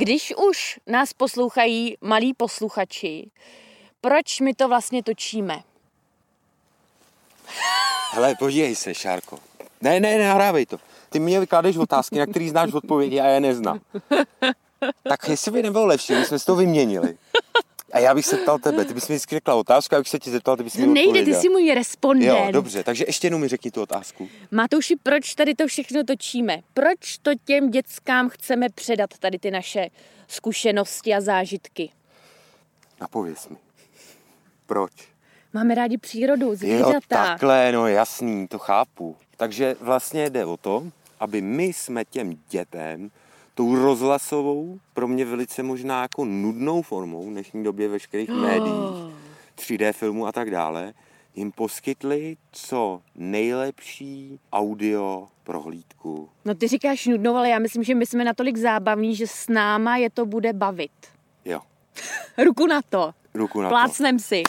Když už nás poslouchají malí posluchači, proč my to vlastně točíme? Hele, podívej se, Šárko. Ne, ne, nehrávej to. Ty mě vykládáš otázky, na které znáš odpovědi a já je neznám. Tak jestli by nebylo lepší, my jsme si to vyměnili. A já bych se ptal tebe, ty bys mi vždycky řekla otázku, já bych se ti zeptal, ty bys mi nejde, ty jsi můj respondent. Jo, dobře, takže ještě jenom mi řekni tu otázku. Matouši, proč tady to všechno točíme? Proč to těm dětskám chceme předat tady ty naše zkušenosti a zážitky? Napověz mi. Proč? Máme rádi přírodu, Jo, zvířata. takhle, no jasný, to chápu. Takže vlastně jde o to, aby my jsme těm dětem tou rozhlasovou, pro mě velice možná jako nudnou formou v dnešní době veškerých médií, 3D filmů a tak dále, jim poskytli co nejlepší audio prohlídku. No ty říkáš nudnou, ale já myslím, že my jsme natolik zábavní, že s náma je to bude bavit. Jo, Ruku na to. ruku na to. Plácnem si.